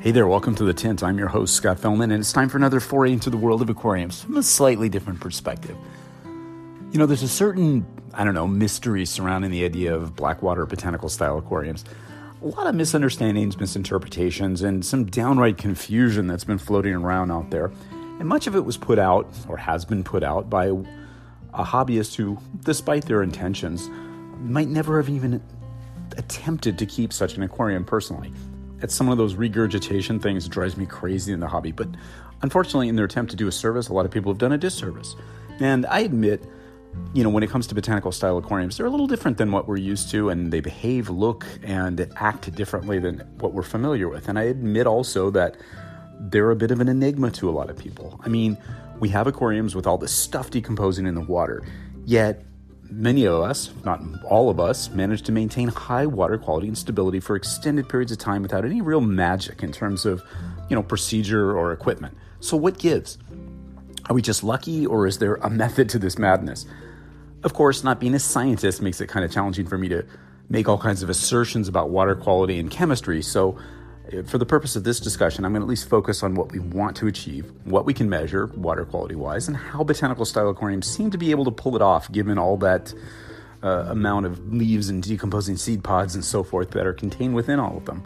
Hey there, welcome to The Tint. I'm your host, Scott Fellman, and it's time for another foray into the world of aquariums from a slightly different perspective. You know, there's a certain, I don't know, mystery surrounding the idea of blackwater botanical style aquariums. A lot of misunderstandings, misinterpretations, and some downright confusion that's been floating around out there. And much of it was put out, or has been put out, by a hobbyist who, despite their intentions, might never have even attempted to keep such an aquarium personally at some of those regurgitation things drives me crazy in the hobby. But unfortunately, in their attempt to do a service, a lot of people have done a disservice. And I admit, you know, when it comes to botanical style aquariums, they're a little different than what we're used to, and they behave, look, and act differently than what we're familiar with. And I admit also that they're a bit of an enigma to a lot of people. I mean, we have aquariums with all this stuff decomposing in the water, yet Many of us, not all of us, manage to maintain high water quality and stability for extended periods of time without any real magic in terms of, you know, procedure or equipment. So what gives? Are we just lucky or is there a method to this madness? Of course, not being a scientist makes it kind of challenging for me to make all kinds of assertions about water quality and chemistry, so for the purpose of this discussion, I'm going to at least focus on what we want to achieve, what we can measure water quality wise, and how botanical style aquariums seem to be able to pull it off given all that uh, amount of leaves and decomposing seed pods and so forth that are contained within all of them.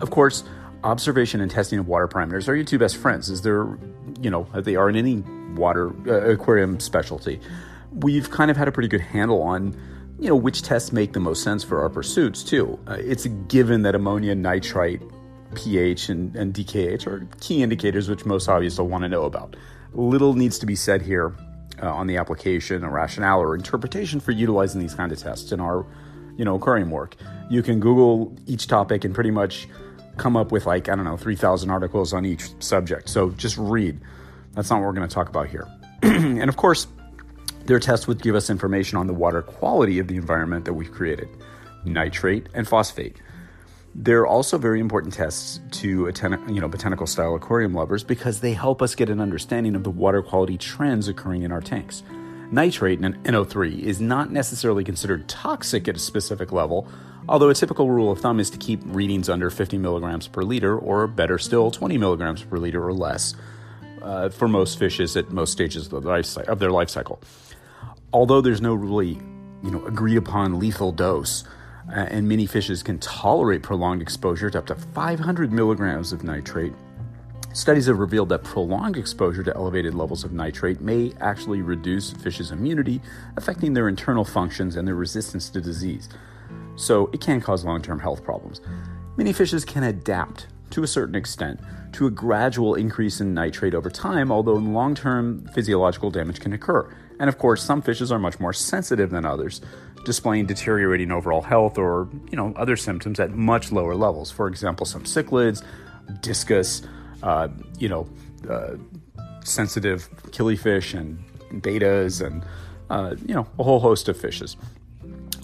Of course, observation and testing of water parameters are your two best friends, as they're, you know, they are in any water uh, aquarium specialty. We've kind of had a pretty good handle on you know which tests make the most sense for our pursuits too. Uh, it's a given that ammonia nitrite pH and, and DKH are key indicators which most hobbyists will want to know about. Little needs to be said here uh, on the application or rationale or interpretation for utilizing these kind of tests in our, you know, aquarium work. You can Google each topic and pretty much come up with like I don't know 3,000 articles on each subject. So just read. That's not what we're going to talk about here. and of course, their tests would give us information on the water quality of the environment that we've created, nitrate and phosphate. They're also very important tests to you know, botanical style aquarium lovers because they help us get an understanding of the water quality trends occurring in our tanks. Nitrate and NO3 is not necessarily considered toxic at a specific level, although a typical rule of thumb is to keep readings under 50 milligrams per liter, or better still, 20 milligrams per liter or less uh, for most fishes at most stages of, the of their life cycle. Although there's no really, you know, agreed upon lethal dose, uh, and many fishes can tolerate prolonged exposure to up to 500 milligrams of nitrate. Studies have revealed that prolonged exposure to elevated levels of nitrate may actually reduce fishes' immunity, affecting their internal functions and their resistance to disease. So, it can cause long term health problems. Many fishes can adapt to a certain extent to a gradual increase in nitrate over time, although in long term physiological damage can occur. And of course, some fishes are much more sensitive than others, displaying deteriorating overall health or, you know, other symptoms at much lower levels. For example, some cichlids, discus, uh, you know, uh, sensitive killifish and bettas and, uh, you know, a whole host of fishes.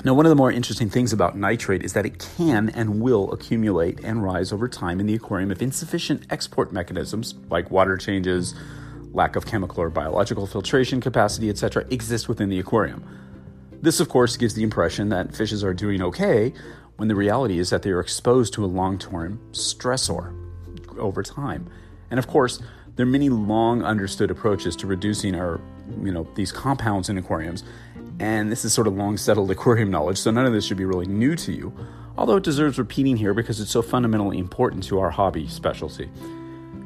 Now, one of the more interesting things about nitrate is that it can and will accumulate and rise over time in the aquarium if insufficient export mechanisms, like water changes, lack of chemical or biological filtration capacity, etc., exist within the aquarium. This, of course, gives the impression that fishes are doing okay when the reality is that they are exposed to a long term stressor over time. And of course, there are many long understood approaches to reducing our, you know, these compounds in aquariums, and this is sort of long settled aquarium knowledge, so none of this should be really new to you, although it deserves repeating here because it's so fundamentally important to our hobby specialty.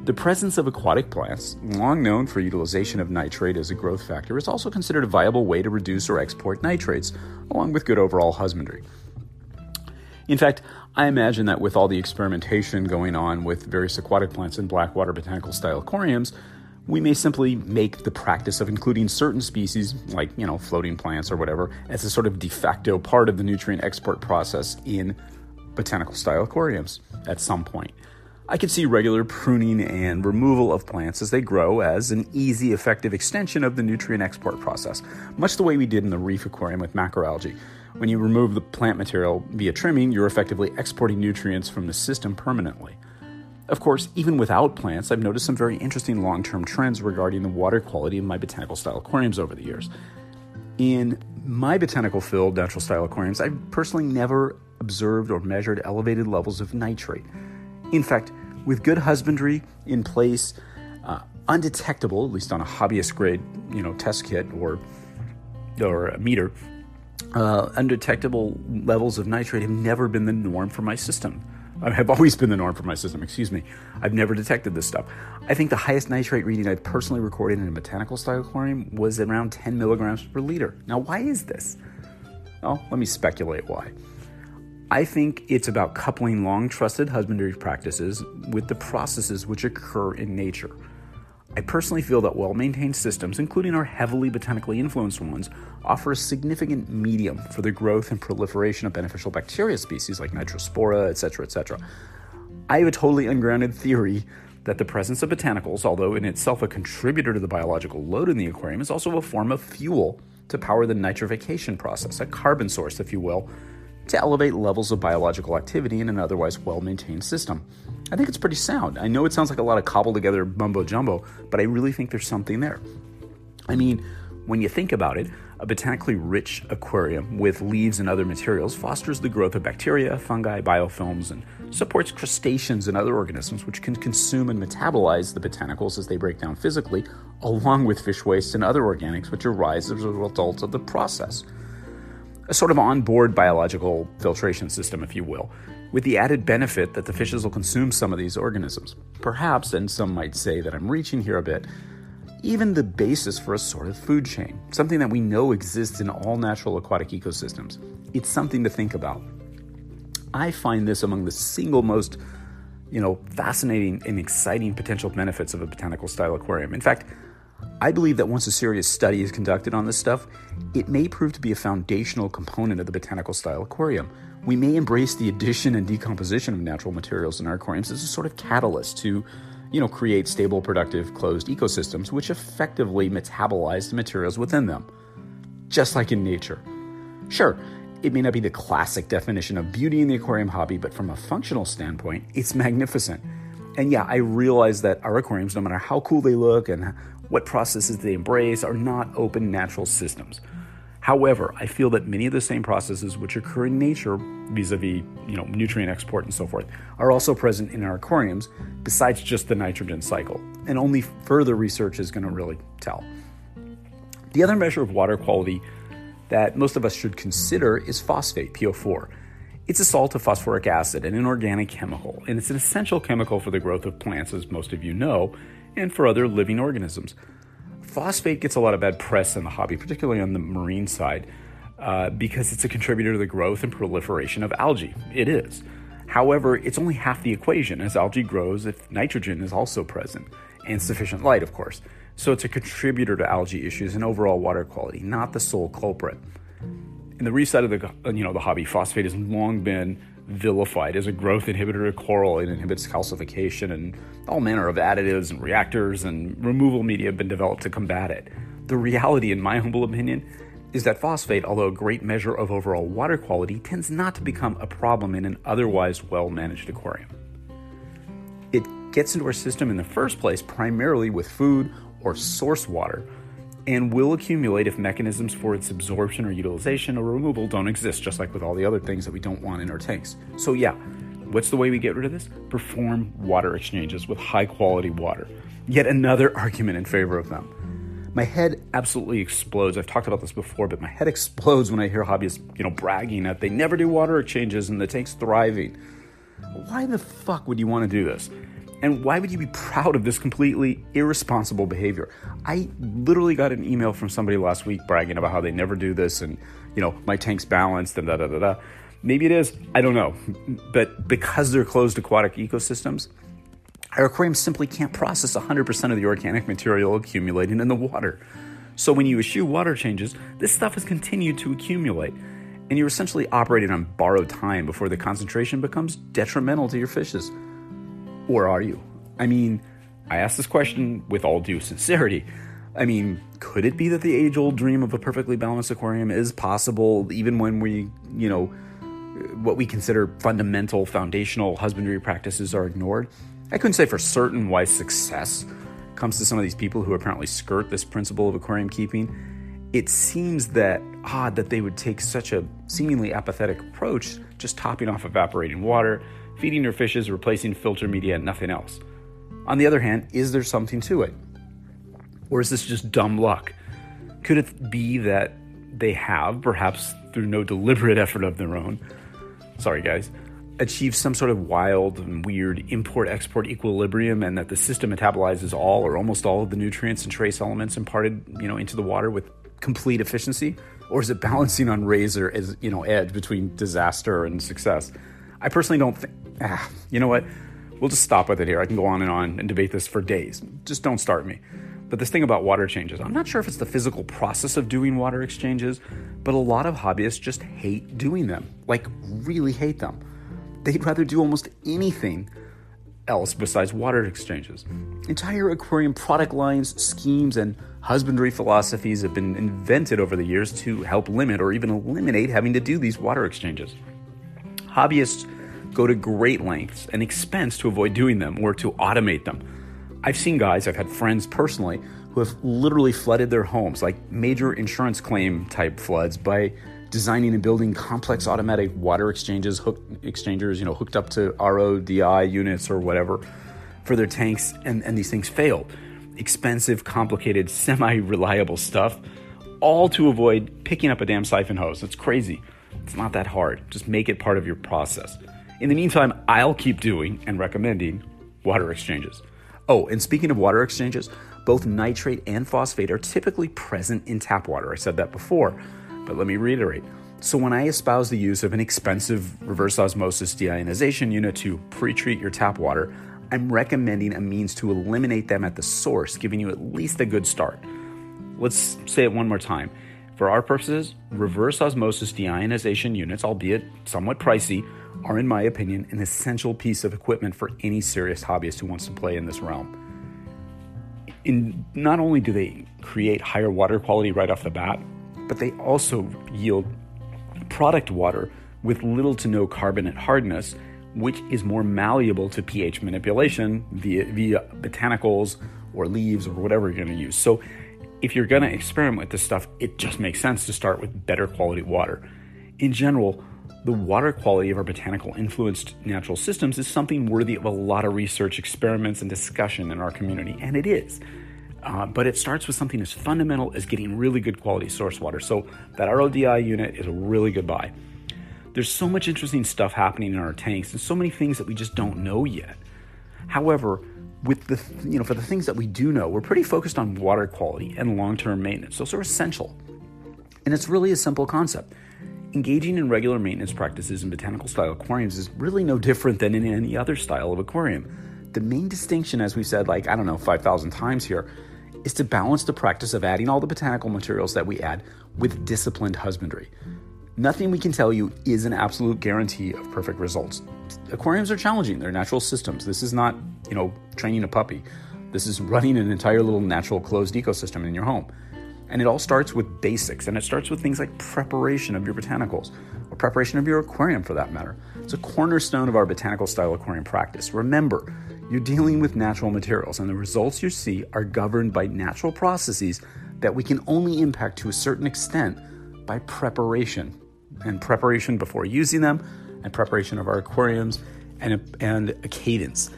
The presence of aquatic plants, long known for utilization of nitrate as a growth factor, is also considered a viable way to reduce or export nitrates, along with good overall husbandry. In fact, I imagine that with all the experimentation going on with various aquatic plants in blackwater botanical style aquariums, we may simply make the practice of including certain species, like, you know, floating plants or whatever, as a sort of de facto part of the nutrient export process in botanical style aquariums at some point. I could see regular pruning and removal of plants as they grow as an easy, effective extension of the nutrient export process, much the way we did in the reef aquarium with macroalgae. When you remove the plant material via trimming, you're effectively exporting nutrients from the system permanently. Of course, even without plants, I've noticed some very interesting long term trends regarding the water quality of my botanical style aquariums over the years. In my botanical filled natural style aquariums, I've personally never observed or measured elevated levels of nitrate. In fact, with good husbandry in place, uh, undetectable, at least on a hobbyist grade, you know, test kit or or a meter, uh, undetectable levels of nitrate have never been the norm for my system. I have always been the norm for my system, excuse me. I've never detected this stuff. I think the highest nitrate reading I've personally recorded in a botanical style aquarium was around 10 milligrams per liter. Now, why is this? Well, let me speculate why. I think it's about coupling long trusted husbandry practices with the processes which occur in nature. I personally feel that well maintained systems, including our heavily botanically influenced ones, offer a significant medium for the growth and proliferation of beneficial bacteria species like Nitrospira, etc., etc. I have a totally ungrounded theory that the presence of botanicals, although in itself a contributor to the biological load in the aquarium, is also a form of fuel to power the nitrification process, a carbon source, if you will, to elevate levels of biological activity in an otherwise well maintained system. I think it's pretty sound. I know it sounds like a lot of cobbled together mumbo jumbo, but I really think there's something there. I mean, when you think about it, a botanically rich aquarium with leaves and other materials fosters the growth of bacteria, fungi, biofilms, and supports crustaceans and other organisms which can consume and metabolize the botanicals as they break down physically, along with fish waste and other organics which arise as a result of the process a sort of onboard biological filtration system, if you will, with the added benefit that the fishes will consume some of these organisms. Perhaps, and some might say that I'm reaching here a bit, even the basis for a sort of food chain, something that we know exists in all natural aquatic ecosystems. It's something to think about. I find this among the single most, you know, fascinating and exciting potential benefits of a botanical style aquarium. In fact, I believe that once a serious study is conducted on this stuff, it may prove to be a foundational component of the botanical style aquarium. We may embrace the addition and decomposition of natural materials in our aquariums as a sort of catalyst to, you know, create stable, productive, closed ecosystems which effectively metabolize the materials within them, just like in nature. Sure, it may not be the classic definition of beauty in the aquarium hobby, but from a functional standpoint, it's magnificent. And yeah, I realize that our aquariums, no matter how cool they look and what processes they embrace are not open natural systems. However, I feel that many of the same processes which occur in nature, vis-a-vis you know nutrient export and so forth, are also present in our aquariums, besides just the nitrogen cycle. And only further research is going to really tell. The other measure of water quality that most of us should consider is phosphate, PO4. It's a salt of phosphoric acid, an inorganic chemical, and it's an essential chemical for the growth of plants, as most of you know, and for other living organisms. Phosphate gets a lot of bad press in the hobby, particularly on the marine side, uh, because it's a contributor to the growth and proliferation of algae. It is. However, it's only half the equation. As algae grows, if nitrogen is also present, and sufficient light, of course. So it's a contributor to algae issues and overall water quality, not the sole culprit. In the reef side of the you know the hobby, phosphate has long been vilified as a growth inhibitor of coral. It inhibits calcification, and all manner of additives and reactors and removal media have been developed to combat it. The reality, in my humble opinion, is that phosphate, although a great measure of overall water quality, tends not to become a problem in an otherwise well managed aquarium. It gets into our system in the first place primarily with food or source water and will accumulate if mechanisms for its absorption or utilization or removal don't exist, just like with all the other things that we don't want in our tanks. So, yeah, what's the way we get rid of this? Perform water exchanges with high quality water. Yet another argument in favor of them. My head absolutely explodes. I've talked about this before, but my head explodes when I hear hobbyists, you know, bragging that they never do water exchanges and the tank's thriving. Why the fuck would you want to do this? And why would you be proud of this completely irresponsible behavior? I literally got an email from somebody last week bragging about how they never do this and, you know, my tank's balanced and da da da da. Maybe it is, I don't know. But because they're closed aquatic ecosystems, Our aquarium simply can't process 100% of the organic material accumulating in the water. So when you issue water changes, this stuff has continued to accumulate, and you're essentially operating on borrowed time before the concentration becomes detrimental to your fishes. Or are you? I mean, I ask this question with all due sincerity. I mean, could it be that the age old dream of a perfectly balanced aquarium is possible even when we, you know, what we consider fundamental, foundational husbandry practices are ignored? I couldn't say for certain why success comes to some of these people who apparently skirt this principle of aquarium keeping. It seems that odd that they would take such a seemingly apathetic approach, just topping off evaporating water, feeding their fishes, replacing filter media, and nothing else. On the other hand, is there something to it? Or is this just dumb luck? Could it be that they have, perhaps through no deliberate effort of their own, sorry guys, achieved some sort of wild and weird import export equilibrium and that the system metabolizes all or almost all of the nutrients and trace elements imparted, you know, into the water with complete efficiency? Or is it balancing on razor as, you know, edge between disaster and success? I personally don't think ah, you know what? We'll just stop with it here. I can go on and on and debate this for days. Just don't start me. But this thing about water changes, I'm not sure if it's the physical process of doing water exchanges, but a lot of hobbyists just hate doing them. Like, really hate them. They'd rather do almost anything else besides water exchanges. Entire aquarium product lines, schemes, and husbandry philosophies have been invented over the years to help limit or even eliminate having to do these water exchanges. Hobbyists go to great lengths and expense to avoid doing them or to automate them. I've seen guys, I've had friends personally who have literally flooded their homes, like major insurance claim type floods, by designing and building complex automatic water exchanges, hook exchangers, you know, hooked up to RODI units or whatever for their tanks, and, and these things failed. Expensive, complicated, semi reliable stuff, all to avoid picking up a damn siphon hose. It's crazy. It's not that hard. Just make it part of your process. In the meantime, I'll keep doing and recommending water exchanges. Oh, and speaking of water exchanges, both nitrate and phosphate are typically present in tap water. I said that before, but let me reiterate. So, when I espouse the use of an expensive reverse osmosis deionization unit to pre treat your tap water, I'm recommending a means to eliminate them at the source, giving you at least a good start. Let's say it one more time. For our purposes, reverse osmosis deionization units, albeit somewhat pricey, are, in my opinion, an essential piece of equipment for any serious hobbyist who wants to play in this realm. In, not only do they create higher water quality right off the bat, but they also yield product water with little to no carbonate hardness, which is more malleable to pH manipulation via, via botanicals or leaves or whatever you're going to use. So, if you're going to experiment with this stuff, it just makes sense to start with better quality water. In general, the water quality of our botanical influenced natural systems is something worthy of a lot of research, experiments, and discussion in our community, and it is. Uh, but it starts with something as fundamental as getting really good quality source water. So that RODI unit is a really good buy. There's so much interesting stuff happening in our tanks and so many things that we just don't know yet. However, with the you know for the things that we do know, we're pretty focused on water quality and long-term maintenance. Those are essential. And it's really a simple concept. Engaging in regular maintenance practices in botanical style aquariums is really no different than in any other style of aquarium. The main distinction, as we've said like, I don't know, 5,000 times here, is to balance the practice of adding all the botanical materials that we add with disciplined husbandry. Nothing we can tell you is an absolute guarantee of perfect results. Aquariums are challenging, they're natural systems. This is not, you know, training a puppy. This is running an entire little natural closed ecosystem in your home. And it all starts with basics, and it starts with things like preparation of your botanicals, or preparation of your aquarium for that matter. It's a cornerstone of our botanical style aquarium practice. Remember, you're dealing with natural materials, and the results you see are governed by natural processes that we can only impact to a certain extent by preparation. And preparation before using them, and preparation of our aquariums, and a, and a cadence.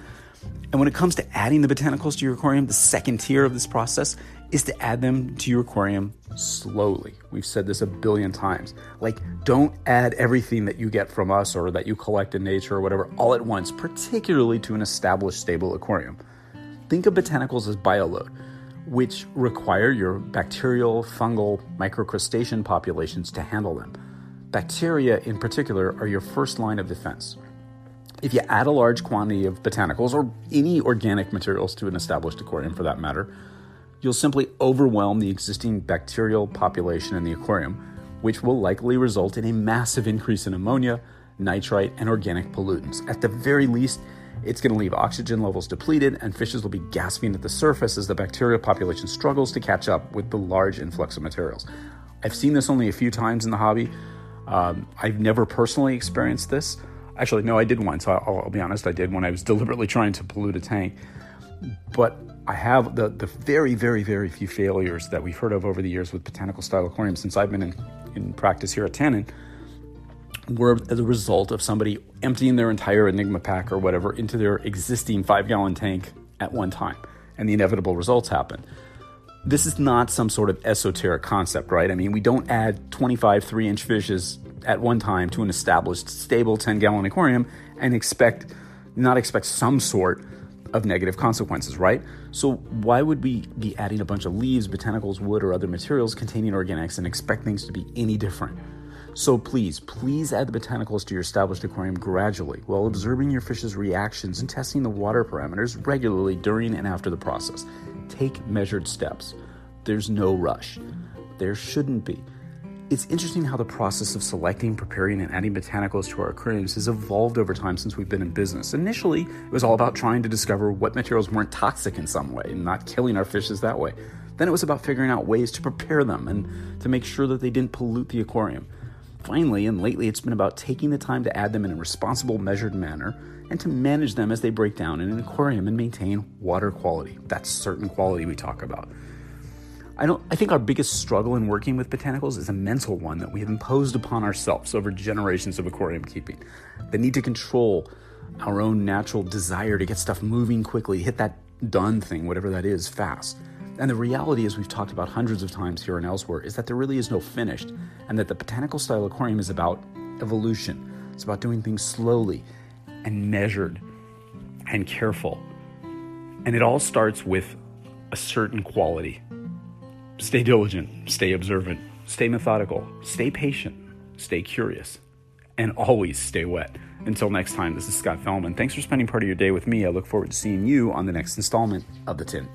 And when it comes to adding the botanicals to your aquarium, the second tier of this process is to add them to your aquarium slowly. We've said this a billion times. Like, don't add everything that you get from us or that you collect in nature or whatever all at once, particularly to an established stable aquarium. Think of botanicals as bioload, which require your bacterial, fungal, microcrustacean populations to handle them. Bacteria, in particular, are your first line of defense. If you add a large quantity of botanicals or any organic materials to an established aquarium for that matter, you'll simply overwhelm the existing bacterial population in the aquarium, which will likely result in a massive increase in ammonia, nitrite, and organic pollutants. At the very least, it's going to leave oxygen levels depleted, and fishes will be gasping at the surface as the bacterial population struggles to catch up with the large influx of materials. I've seen this only a few times in the hobby. Um, I've never personally experienced this. Actually, no, I did once. I'll, I'll be honest, I did when I was deliberately trying to pollute a tank. But I have the, the very, very, very few failures that we've heard of over the years with botanical style aquariums since I've been in, in practice here at Tannin were the result of somebody emptying their entire Enigma pack or whatever into their existing five gallon tank at one time, and the inevitable results happen. This is not some sort of esoteric concept, right? I mean, we don't add 25 three inch fishes at one time to an established, stable 10 gallon aquarium and expect, not expect some sort of negative consequences, right? So, why would we be adding a bunch of leaves, botanicals, wood, or other materials containing organics and expect things to be any different? So please, please add the botanicals to your established aquarium gradually while observing your fish's reactions and testing the water parameters regularly during and after the process. Take measured steps. There's no rush. There shouldn't be. It's interesting how the process of selecting, preparing, and adding botanicals to our aquariums has evolved over time since we've been in business. Initially, it was all about trying to discover what materials weren't toxic in some way and not killing our fishes that way. Then it was about figuring out ways to prepare them and to make sure that they didn't pollute the aquarium. Finally, and lately, it's been about taking the time to add them in a responsible, measured manner and to manage them as they break down in an aquarium and maintain water quality. That's certain quality we talk about. I don't I think our biggest struggle in working with botanicals is a mental one that we have imposed upon ourselves over generations of aquarium keeping. The need to control our own natural desire to get stuff moving quickly, hit that done thing, whatever that is, fast. And the reality, as we've talked about hundreds of times here and elsewhere, is that there really is no finished, and that the botanical style aquarium is about evolution. It's about doing things slowly and measured and careful. And it all starts with a certain quality. Stay diligent, stay observant, stay methodical, stay patient, stay curious, and always stay wet. Until next time, this is Scott Fellman. Thanks for spending part of your day with me. I look forward to seeing you on the next installment of The Tint.